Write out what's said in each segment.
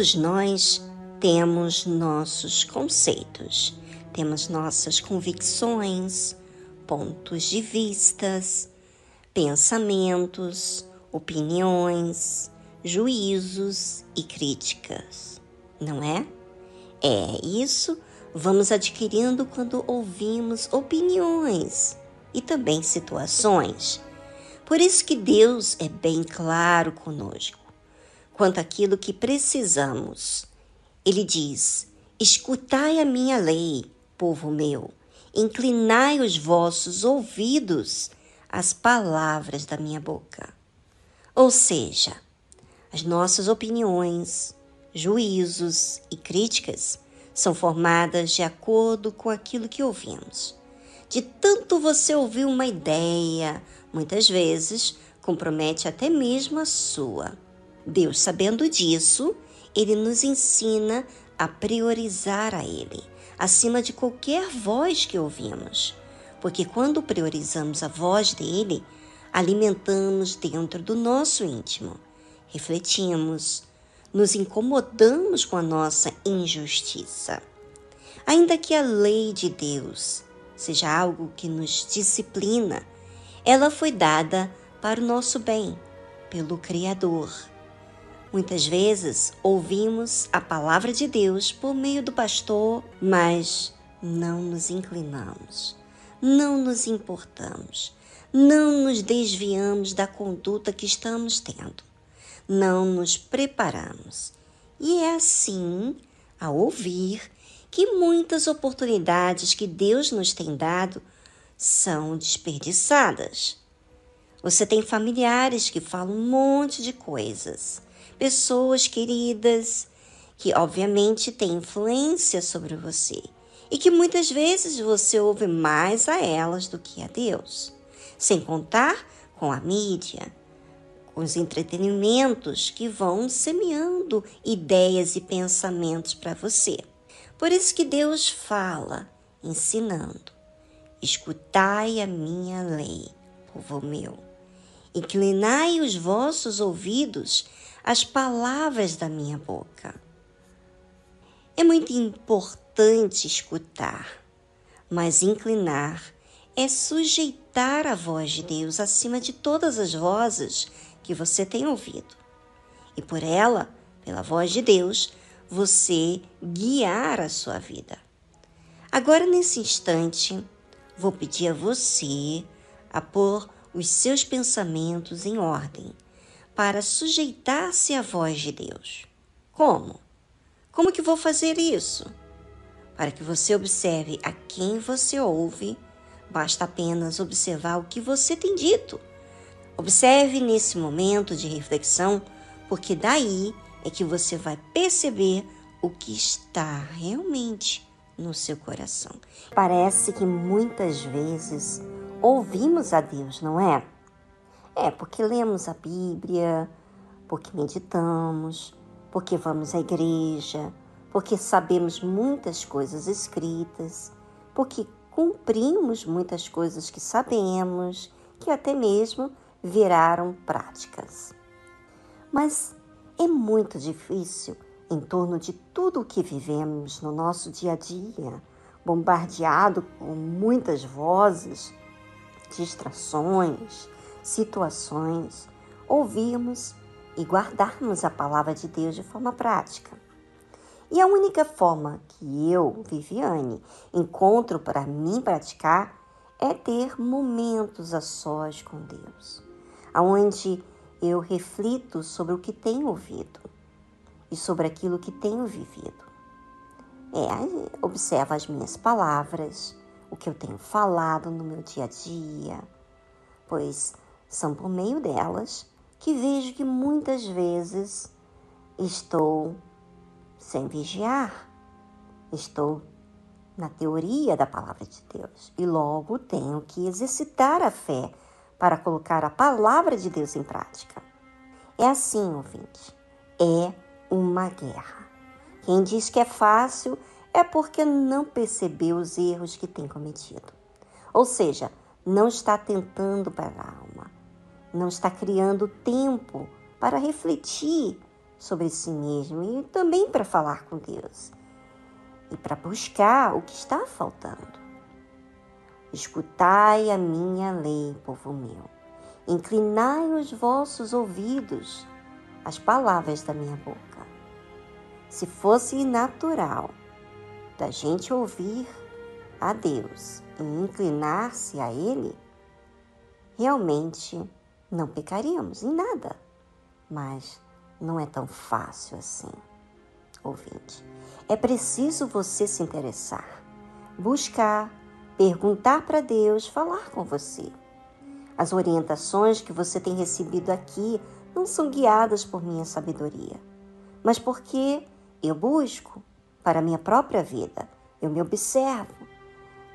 Todos nós temos nossos conceitos, temos nossas convicções, pontos de vistas, pensamentos, opiniões, juízos e críticas, não é? É isso vamos adquirindo quando ouvimos opiniões e também situações. Por isso que Deus é bem claro conosco quanto àquilo que precisamos. Ele diz: Escutai a minha lei, povo meu, inclinai os vossos ouvidos às palavras da minha boca. Ou seja, as nossas opiniões, juízos e críticas são formadas de acordo com aquilo que ouvimos. De tanto você ouvir uma ideia, muitas vezes compromete até mesmo a sua. Deus, sabendo disso, ele nos ensina a priorizar a ele, acima de qualquer voz que ouvimos. Porque quando priorizamos a voz dele, alimentamos dentro do nosso íntimo, refletimos, nos incomodamos com a nossa injustiça. Ainda que a lei de Deus seja algo que nos disciplina, ela foi dada para o nosso bem, pelo Criador. Muitas vezes ouvimos a palavra de Deus por meio do pastor, mas não nos inclinamos, não nos importamos, não nos desviamos da conduta que estamos tendo não nos preparamos. E é assim, ao ouvir, que muitas oportunidades que Deus nos tem dado são desperdiçadas. Você tem familiares que falam um monte de coisas, pessoas queridas que, obviamente, têm influência sobre você e que muitas vezes você ouve mais a elas do que a Deus, sem contar com a mídia, os entretenimentos que vão semeando ideias e pensamentos para você. Por isso que Deus fala, ensinando: escutai a minha lei, povo meu. Inclinai os vossos ouvidos às palavras da minha boca. É muito importante escutar, mas inclinar é sujeitar a voz de Deus acima de todas as vozes que você tem ouvido. E por ela, pela voz de Deus, você guiar a sua vida. Agora, nesse instante, vou pedir a você a pôr os seus pensamentos em ordem para sujeitar-se à voz de Deus. Como? Como que vou fazer isso? Para que você observe a quem você ouve, basta apenas observar o que você tem dito Observe nesse momento de reflexão, porque daí é que você vai perceber o que está realmente no seu coração. Parece que muitas vezes ouvimos a Deus, não é? É porque lemos a Bíblia, porque meditamos, porque vamos à igreja, porque sabemos muitas coisas escritas, porque cumprimos muitas coisas que sabemos, que até mesmo viraram práticas. Mas é muito difícil, em torno de tudo o que vivemos no nosso dia a dia, bombardeado com muitas vozes, distrações, situações, ouvirmos e guardarmos a palavra de Deus de forma prática. E a única forma que eu, Viviane, encontro para mim praticar é ter momentos a sós com Deus aonde eu reflito sobre o que tenho ouvido e sobre aquilo que tenho vivido. É, observo as minhas palavras, o que eu tenho falado no meu dia a dia, pois são por meio delas que vejo que muitas vezes estou sem vigiar, estou na teoria da palavra de Deus e logo tenho que exercitar a fé para colocar a palavra de Deus em prática. É assim, ouvinte, é uma guerra. Quem diz que é fácil é porque não percebeu os erros que tem cometido. Ou seja, não está tentando para a alma, não está criando tempo para refletir sobre si mesmo e também para falar com Deus e para buscar o que está faltando. Escutai a minha lei, povo meu. Inclinai os vossos ouvidos às palavras da minha boca. Se fosse natural da gente ouvir a Deus e inclinar-se a Ele, realmente não pecaríamos em nada. Mas não é tão fácil assim, ouvinte. É preciso você se interessar, buscar, perguntar para Deus, falar com você. As orientações que você tem recebido aqui não são guiadas por minha sabedoria, mas porque eu busco para a minha própria vida, eu me observo,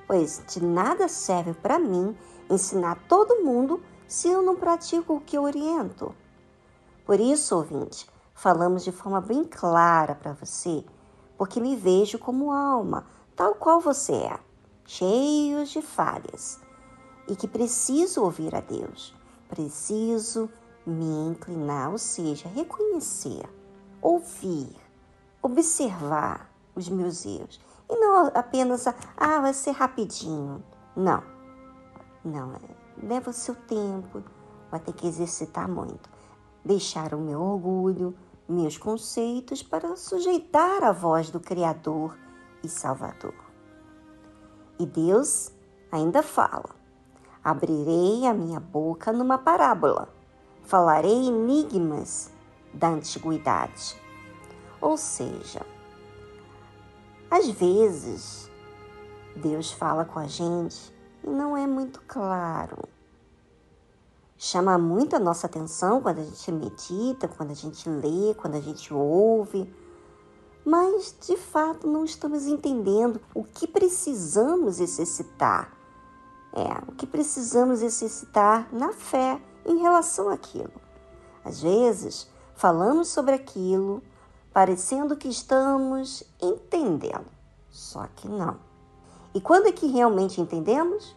pois de nada serve para mim ensinar todo mundo se eu não pratico o que oriento. Por isso, ouvinte, falamos de forma bem clara para você, porque me vejo como alma, tal qual você é, cheios de falhas, e que preciso ouvir a Deus, preciso me inclinar, ou seja, reconhecer, ouvir, observar os meus erros. E não apenas, ah, vai ser rapidinho. Não, não, é, leva seu tempo, vai ter que exercitar muito deixar o meu orgulho, meus conceitos para sujeitar a voz do Criador e Salvador. E Deus ainda fala: Abrirei a minha boca numa parábola, falarei enigmas da antiguidade. Ou seja, às vezes Deus fala com a gente e não é muito claro chama muito a nossa atenção quando a gente medita, quando a gente lê, quando a gente ouve, mas de fato não estamos entendendo o que precisamos exercitar. É, o que precisamos exercitar na fé em relação àquilo. Às vezes, falamos sobre aquilo parecendo que estamos entendendo, só que não. E quando é que realmente entendemos?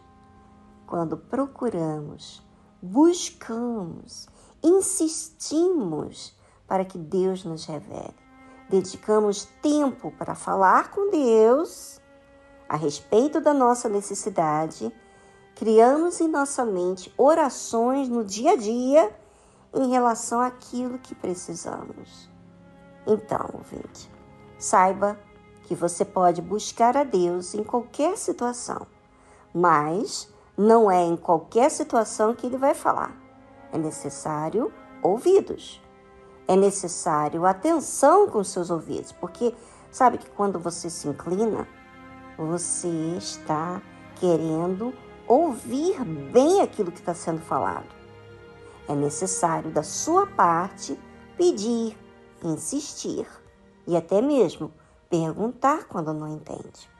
Quando procuramos buscamos, insistimos para que Deus nos revele. Dedicamos tempo para falar com Deus a respeito da nossa necessidade, criamos em nossa mente orações no dia a dia em relação àquilo que precisamos. Então, ouvinte, saiba que você pode buscar a Deus em qualquer situação, mas não é em qualquer situação que ele vai falar. É necessário ouvidos. É necessário atenção com seus ouvidos, porque sabe que quando você se inclina, você está querendo ouvir bem aquilo que está sendo falado. É necessário da sua parte pedir, insistir e até mesmo perguntar quando não entende.